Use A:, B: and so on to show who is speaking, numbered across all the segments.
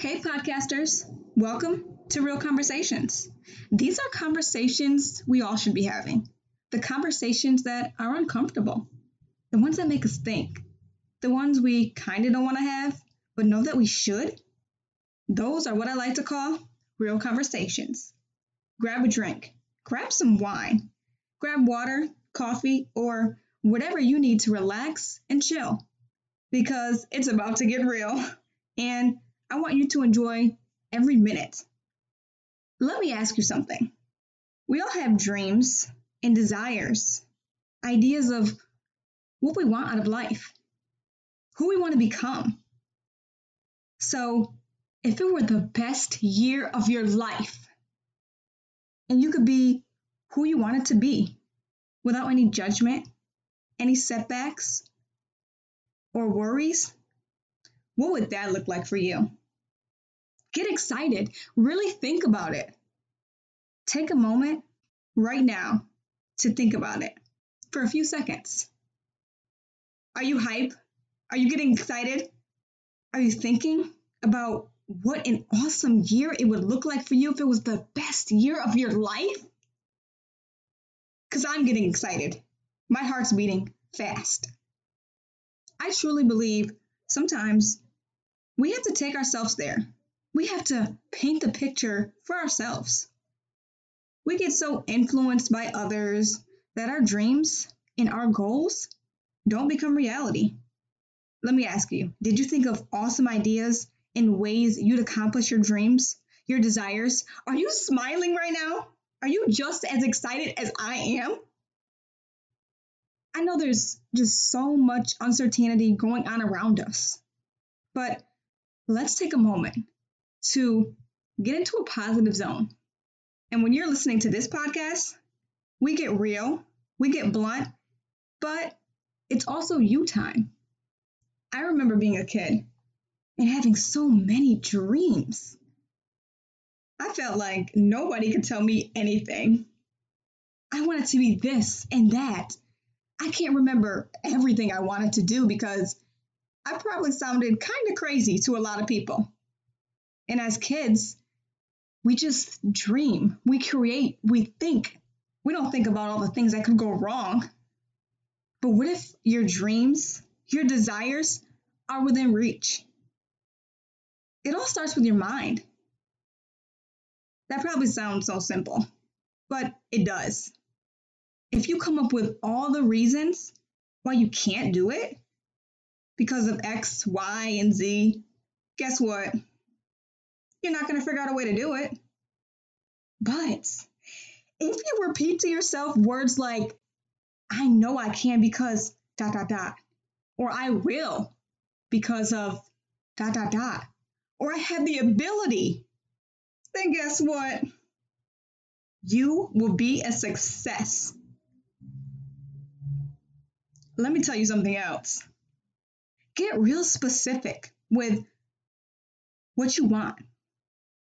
A: Hey, podcasters. Welcome to Real Conversations. These are conversations we all should be having. The conversations that are uncomfortable, the ones that make us think, the ones we kind of don't want to have, but know that we should. Those are what I like to call real conversations. Grab a drink, grab some wine, grab water, coffee, or whatever you need to relax and chill because it's about to get real. And I want you to enjoy every minute. Let me ask you something. We all have dreams and desires, ideas of what we want out of life, who we want to become. So, if it were the best year of your life, and you could be who you wanted to be without any judgment, any setbacks, or worries, what would that look like for you? Get excited. Really think about it. Take a moment right now to think about it for a few seconds. Are you hype? Are you getting excited? Are you thinking about what an awesome year it would look like for you if it was the best year of your life? Because I'm getting excited. My heart's beating fast. I truly believe sometimes we have to take ourselves there we have to paint the picture for ourselves. We get so influenced by others that our dreams and our goals don't become reality. Let me ask you did you think of awesome ideas and ways you'd accomplish your dreams, your desires? Are you smiling right now? Are you just as excited as I am? I know there's just so much uncertainty going on around us, but let's take a moment to get into a positive zone. And when you're listening to this podcast, we get real, we get blunt, but it's also you time. I remember being a kid and having so many dreams. I felt like nobody could tell me anything. I wanted to be this and that. I can't remember everything I wanted to do because I probably sounded kind of crazy to a lot of people. And as kids, we just dream, we create, we think. We don't think about all the things that could go wrong. But what if your dreams, your desires are within reach? It all starts with your mind. That probably sounds so simple, but it does. If you come up with all the reasons why you can't do it because of X, Y, and Z, guess what? You're not going to figure out a way to do it. But if you repeat to yourself words like, I know I can because dot, dot, dot, or I will because of dot, dot, dot, or I have the ability, then guess what? You will be a success. Let me tell you something else. Get real specific with what you want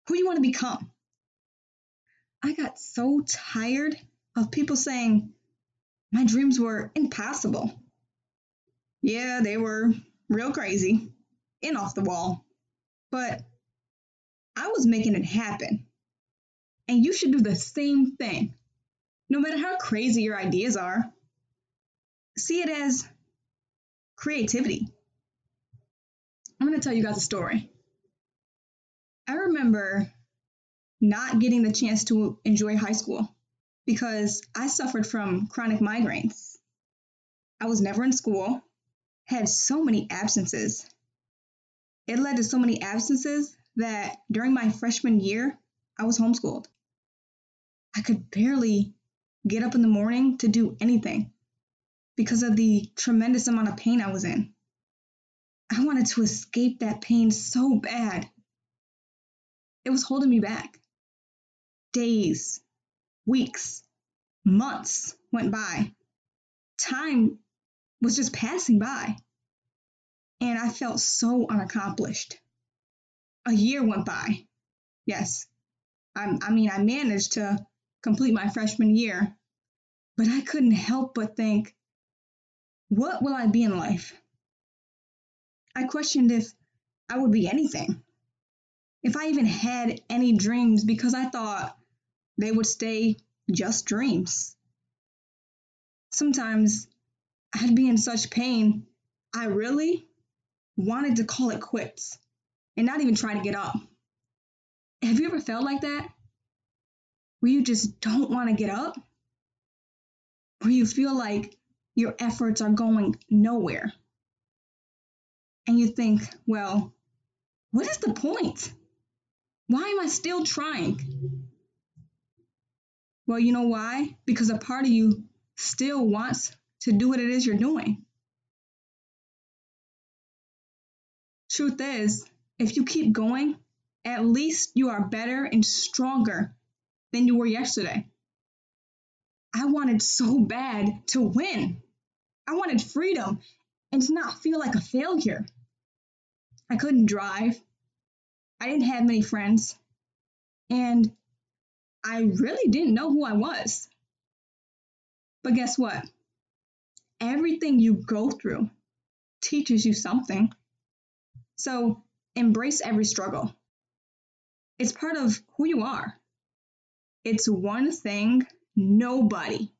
A: who do you want to become. I got so tired of people saying my dreams were impossible. Yeah, they were real crazy and off the wall, but I was making it happen. And you should do the same thing. No matter how crazy your ideas are, see it as creativity. I'm going to tell you guys a story. I remember not getting the chance to enjoy high school because I suffered from chronic migraines. I was never in school, had so many absences. It led to so many absences that during my freshman year, I was homeschooled. I could barely get up in the morning to do anything because of the tremendous amount of pain I was in. I wanted to escape that pain so bad. It was holding me back. Days, weeks, months went by. Time was just passing by. And I felt so unaccomplished. A year went by. Yes, I, I mean, I managed to complete my freshman year, but I couldn't help but think, what will I be in life? I questioned if I would be anything. If I even had any dreams because I thought they would stay just dreams. Sometimes I'd be in such pain, I really wanted to call it quits and not even try to get up. Have you ever felt like that? Where you just don't want to get up? Where you feel like your efforts are going nowhere? And you think, well, what is the point? Why am I still trying? Well, you know why? Because a part of you still wants to do what it is you're doing. Truth is, if you keep going, at least you are better and stronger than you were yesterday. I wanted so bad to win. I wanted freedom and to not feel like a failure. I couldn't drive. I didn't have many friends. And I really didn't know who I was. But guess what? Everything you go through teaches you something. So embrace every struggle. It's part of who you are. It's one thing nobody,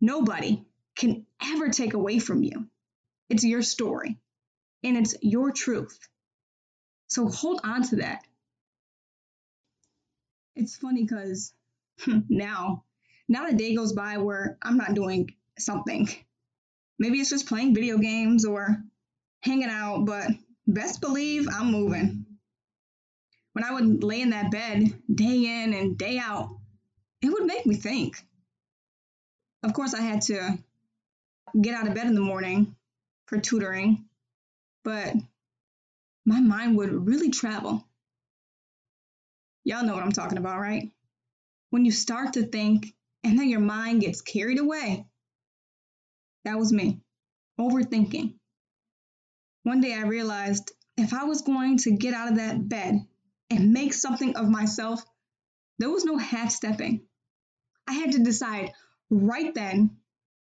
A: nobody can ever take away from you. It's your story and it's your truth. So hold on to that. It's funny because now, not a day goes by where I'm not doing something. Maybe it's just playing video games or hanging out, but best believe I'm moving. When I would lay in that bed day in and day out, it would make me think. Of course, I had to get out of bed in the morning for tutoring, but my mind would really travel. Y'all know what I'm talking about, right? When you start to think and then your mind gets carried away. That was me, overthinking. One day I realized if I was going to get out of that bed and make something of myself, there was no half stepping. I had to decide right then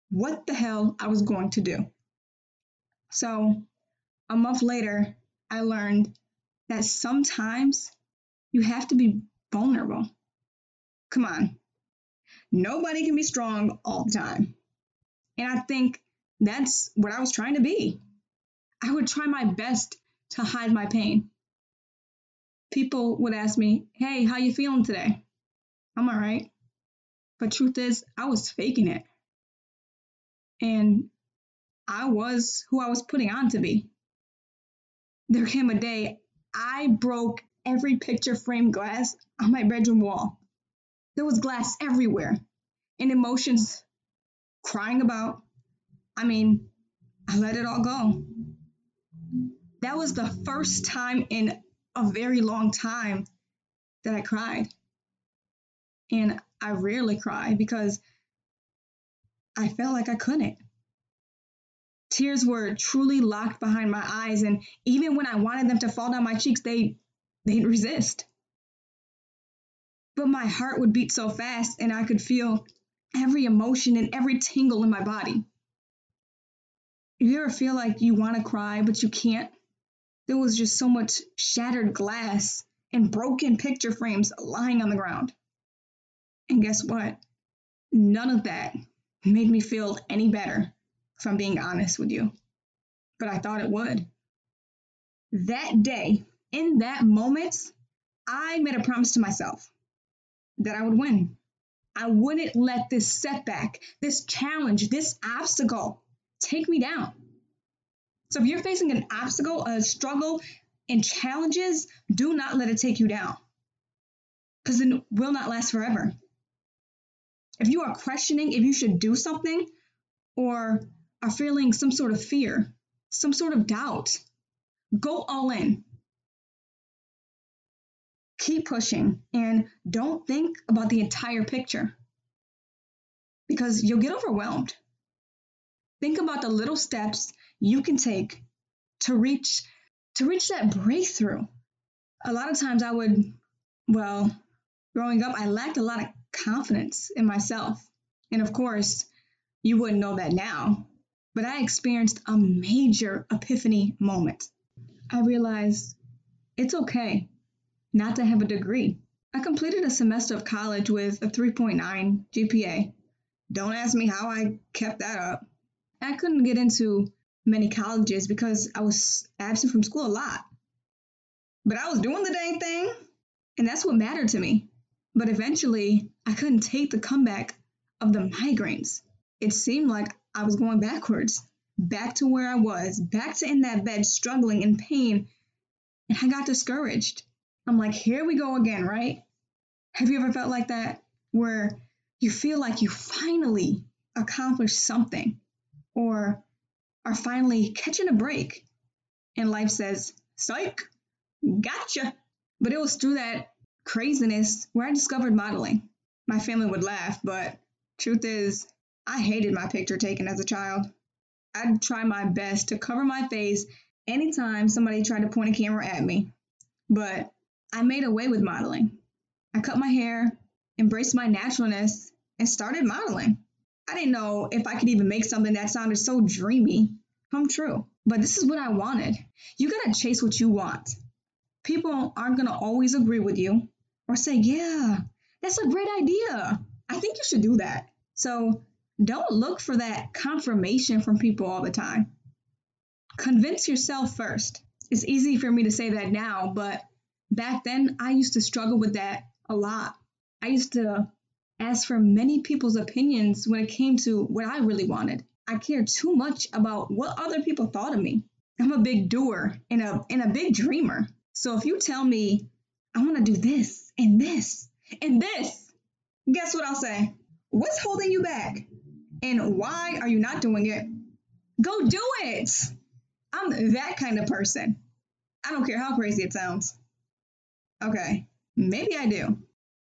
A: what the hell I was going to do. So, a month later, I learned that sometimes you have to be vulnerable. Come on. Nobody can be strong all the time. And I think that's what I was trying to be. I would try my best to hide my pain. People would ask me, "Hey, how you feeling today?" I'm all right. But truth is, I was faking it. And I was who I was putting on to be. There came a day I broke every picture frame glass on my bedroom wall. There was glass everywhere and emotions crying about. I mean, I let it all go. That was the first time in a very long time that I cried. And I rarely cry because I felt like I couldn't. Tears were truly locked behind my eyes, and even when I wanted them to fall down my cheeks, they they'd resist. But my heart would beat so fast, and I could feel every emotion and every tingle in my body. You ever feel like you want to cry, but you can't? There was just so much shattered glass and broken picture frames lying on the ground. And guess what? None of that made me feel any better, if I'm being honest with you. But I thought it would. That day, in that moment, I made a promise to myself that I would win. I wouldn't let this setback, this challenge, this obstacle take me down. So if you're facing an obstacle, a struggle, and challenges, do not let it take you down because it will not last forever. If you are questioning if you should do something or are feeling some sort of fear, some sort of doubt, go all in. Keep pushing and don't think about the entire picture because you'll get overwhelmed. Think about the little steps you can take to reach to reach that breakthrough. A lot of times I would well, growing up I lacked a lot of confidence in myself. And of course, you wouldn't know that now, but I experienced a major epiphany moment. I realized it's okay not to have a degree. I completed a semester of college with a 3.9 GPA. Don't ask me how I kept that up. I couldn't get into many colleges because I was absent from school a lot. But I was doing the dang thing, and that's what mattered to me. But eventually, I couldn't take the comeback of the migraines. It seemed like I was going backwards, back to where I was, back to in that bed, struggling in pain. And I got discouraged. I'm like, here we go again, right? Have you ever felt like that? Where you feel like you finally accomplished something or are finally catching a break. And life says, psych, gotcha. But it was through that craziness where I discovered modeling. My family would laugh, but truth is, I hated my picture taken as a child. I'd try my best to cover my face anytime somebody tried to point a camera at me. But I made away with modeling. I cut my hair, embraced my naturalness, and started modeling. I didn't know if I could even make something that sounded so dreamy come true. But this is what I wanted. You gotta chase what you want. People aren't gonna always agree with you or say, yeah, that's a great idea. I think you should do that. So don't look for that confirmation from people all the time. Convince yourself first. It's easy for me to say that now, but back then I used to struggle with that a lot. I used to ask for many people's opinions when it came to what I really wanted. I cared too much about what other people thought of me. I'm a big doer and a and a big dreamer. So if you tell me I want to do this and this and this, guess what I'll say? What's holding you back? And why are you not doing it? Go do it. I'm that kind of person. I don't care how crazy it sounds. Okay, maybe I do.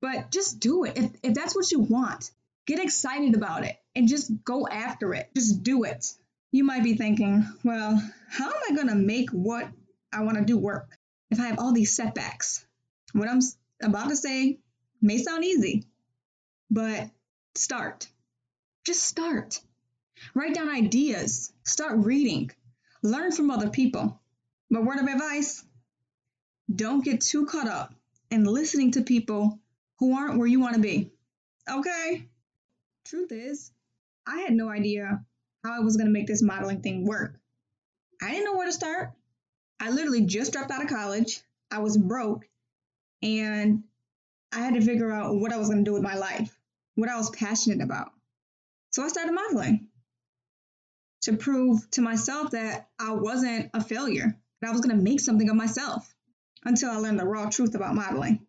A: But just do it. If, if that's what you want, get excited about it and just go after it. Just do it. You might be thinking, well, how am I going to make what I want to do work if I have all these setbacks? What I'm about to say may sound easy, but start. Just start. Write down ideas. Start reading. Learn from other people. But word of advice don't get too caught up in listening to people who aren't where you want to be. Okay? Truth is, I had no idea how I was going to make this modeling thing work. I didn't know where to start. I literally just dropped out of college. I was broke and I had to figure out what I was going to do with my life, what I was passionate about. So I started modeling to prove to myself that I wasn't a failure, that I was going to make something of myself until I learned the raw truth about modeling.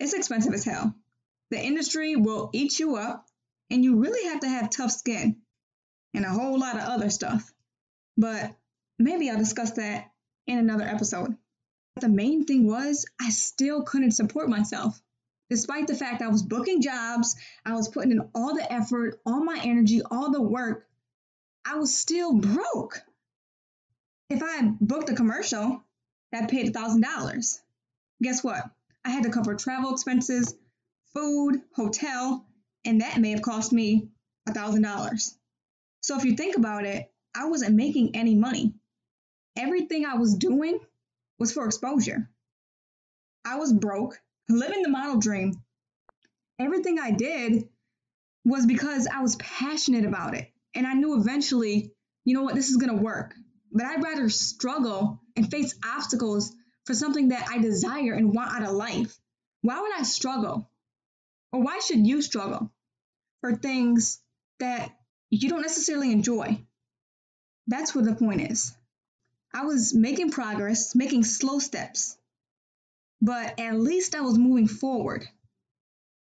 A: It's expensive as hell. The industry will eat you up, and you really have to have tough skin and a whole lot of other stuff. But maybe I'll discuss that in another episode. But The main thing was, I still couldn't support myself. Despite the fact I was booking jobs, I was putting in all the effort, all my energy, all the work, I was still broke. If I booked a commercial that paid $1,000, guess what? I had to cover travel expenses, food, hotel, and that may have cost me $1,000. So if you think about it, I wasn't making any money. Everything I was doing was for exposure. I was broke, living the model dream. Everything I did was because I was passionate about it. And I knew eventually, you know what, this is going to work. But I'd rather struggle and face obstacles for something that I desire and want out of life? Why would I struggle? Or why should you struggle for things that you don't necessarily enjoy? That's what the point is. I was making progress, making slow steps, but at least I was moving forward.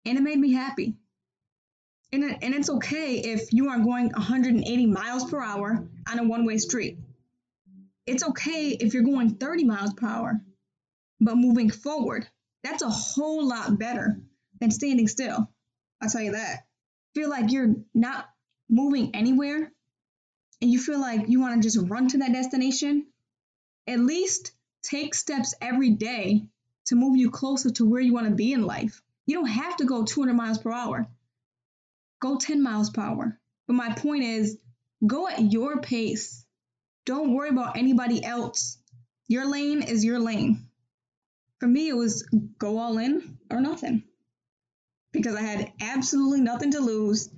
A: And it made me happy. And, and it's okay if you are going 180 miles per hour on a one way street. It's okay if you're going 30 miles per hour, but moving forward, that's a whole lot better than standing still. I'll tell you that. Feel like you're not moving anywhere and you feel like you want to just run to that destination, at least take steps every day to move you closer to where you want to be in life. You don't have to go 200 miles per hour. Go 10 miles per hour. But my point is, go at your pace. Don't worry about anybody else. Your lane is your lane. For me, it was go all in or nothing because I had absolutely nothing to lose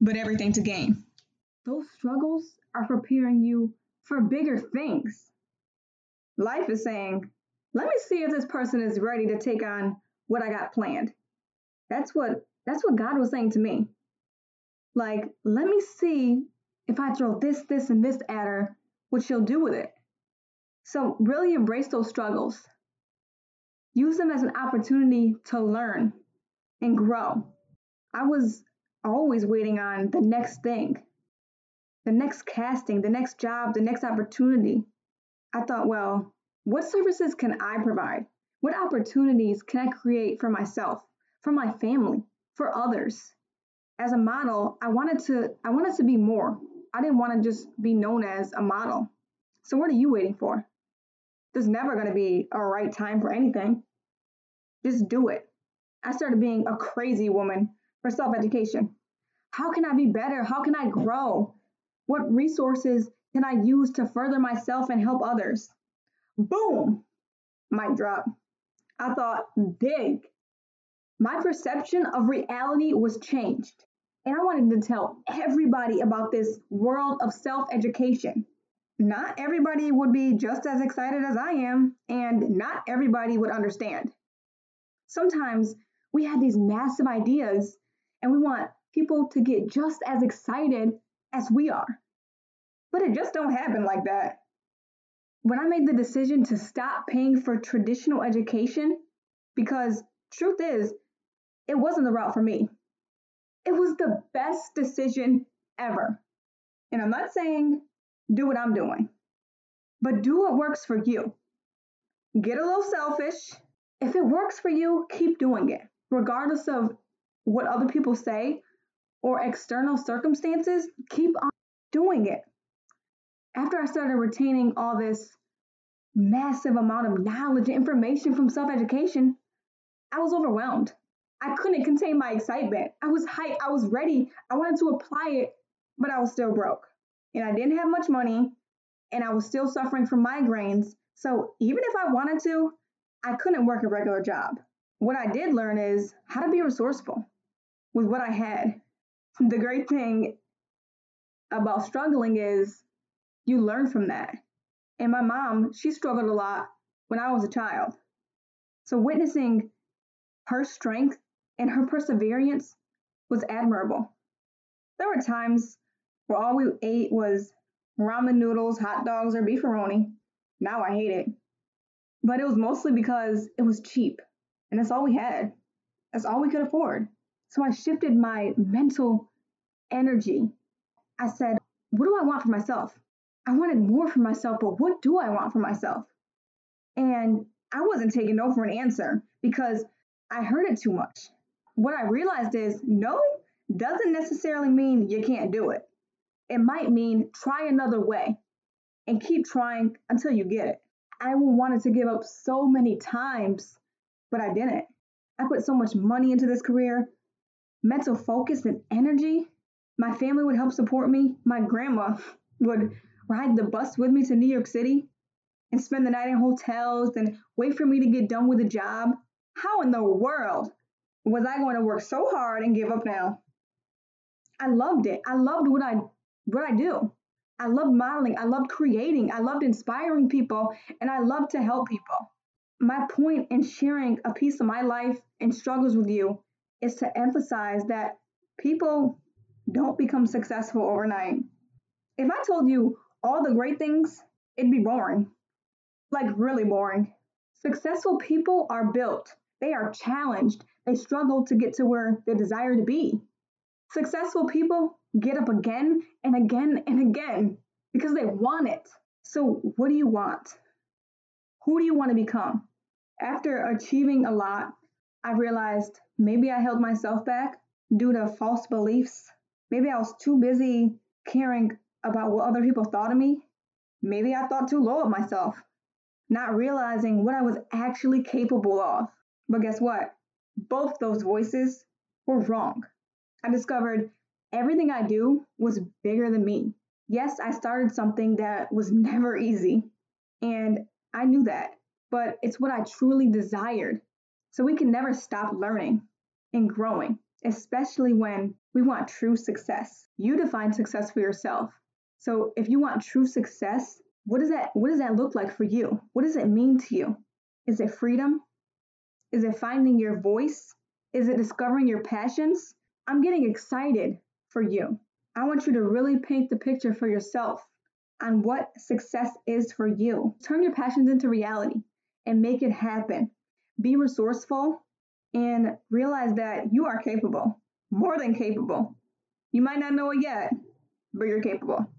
A: but everything to gain.
B: Those struggles are preparing you for bigger things. Life is saying, let me see if this person is ready to take on what I got planned. That's what that's what God was saying to me. Like, let me see if I throw this, this, and this at her, what she'll do with it. So really embrace those struggles. Use them as an opportunity to learn and grow. I was always waiting on the next thing, the next casting, the next job, the next opportunity. I thought, well, what services can I provide? What opportunities can I create for myself, for my family, for others? As a model, I wanted to I wanted to be more. I didn't want to just be known as a model. So what are you waiting for? There's never going to be a right time for anything. Just do it. I started being a crazy woman for self education. How can I be better? How can I grow? What resources can I use to further myself and help others? Boom! Mic drop. I thought big. My perception of reality was changed. And I wanted to tell everybody about this world of self education. Not everybody would be just as excited as I am, and not everybody would understand. Sometimes we have these massive ideas and we want people to get just as excited as we are. But it just don't happen like that. When I made the decision to stop paying for traditional education, because truth is, it wasn't the route for me. It was the best decision ever. And I'm not saying do what I'm doing, but do what works for you. Get a little selfish. If it works for you, keep doing it, regardless of what other people say or external circumstances, keep on doing it. After I started retaining all this massive amount of knowledge and information from self education, I was overwhelmed. I couldn't contain my excitement. I was hyped. I was ready. I wanted to apply it, but I was still broke. And I didn't have much money, and I was still suffering from migraines. So even if I wanted to, I couldn't work a regular job. What I did learn is how to be resourceful with what I had. The great thing about struggling is you learn from that. And my mom, she struggled a lot when I was a child. So witnessing her strength and her perseverance was admirable. There were times where all we ate was ramen noodles, hot dogs, or beefaroni. Now I hate it. But it was mostly because it was cheap, and that's all we had. That's all we could afford. So I shifted my mental energy. I said, What do I want for myself? I wanted more for myself, but what do I want for myself? And I wasn't taking no for an answer because I heard it too much. What I realized is no doesn't necessarily mean you can't do it. It might mean try another way and keep trying until you get it. I wanted to give up so many times, but I didn't. I put so much money into this career, mental focus and energy. My family would help support me. My grandma would ride the bus with me to New York City and spend the night in hotels and wait for me to get done with the job. How in the world was I going to work so hard and give up now? I loved it. I loved what I what I do. I loved modeling. I loved creating. I loved inspiring people and I love to help people. My point in sharing a piece of my life and struggles with you is to emphasize that people don't become successful overnight. If I told you all the great things, it'd be boring. Like, really boring. Successful people are built, they are challenged, they struggle to get to where they desire to be. Successful people get up again and again and again because they want it. So, what do you want? Who do you want to become? After achieving a lot, I realized maybe I held myself back due to false beliefs. Maybe I was too busy caring about what other people thought of me. Maybe I thought too low of myself, not realizing what I was actually capable of. But guess what? Both those voices were wrong. I discovered everything I do was bigger than me. Yes, I started something that was never easy, and I knew that. but it's what I truly desired. So we can never stop learning and growing, especially when we want true success. You define success for yourself. So if you want true success, what does that what does that look like for you? What does it mean to you? Is it freedom? Is it finding your voice? Is it discovering your passions? I'm getting excited for you. I want you to really paint the picture for yourself on what success is for you. Turn your passions into reality and make it happen. Be resourceful and realize that you are capable, more than capable. You might not know it yet, but you're capable.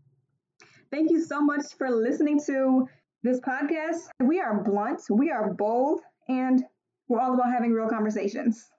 B: Thank you so much for listening to this podcast. We are blunt, we are bold, and we're all about having real conversations.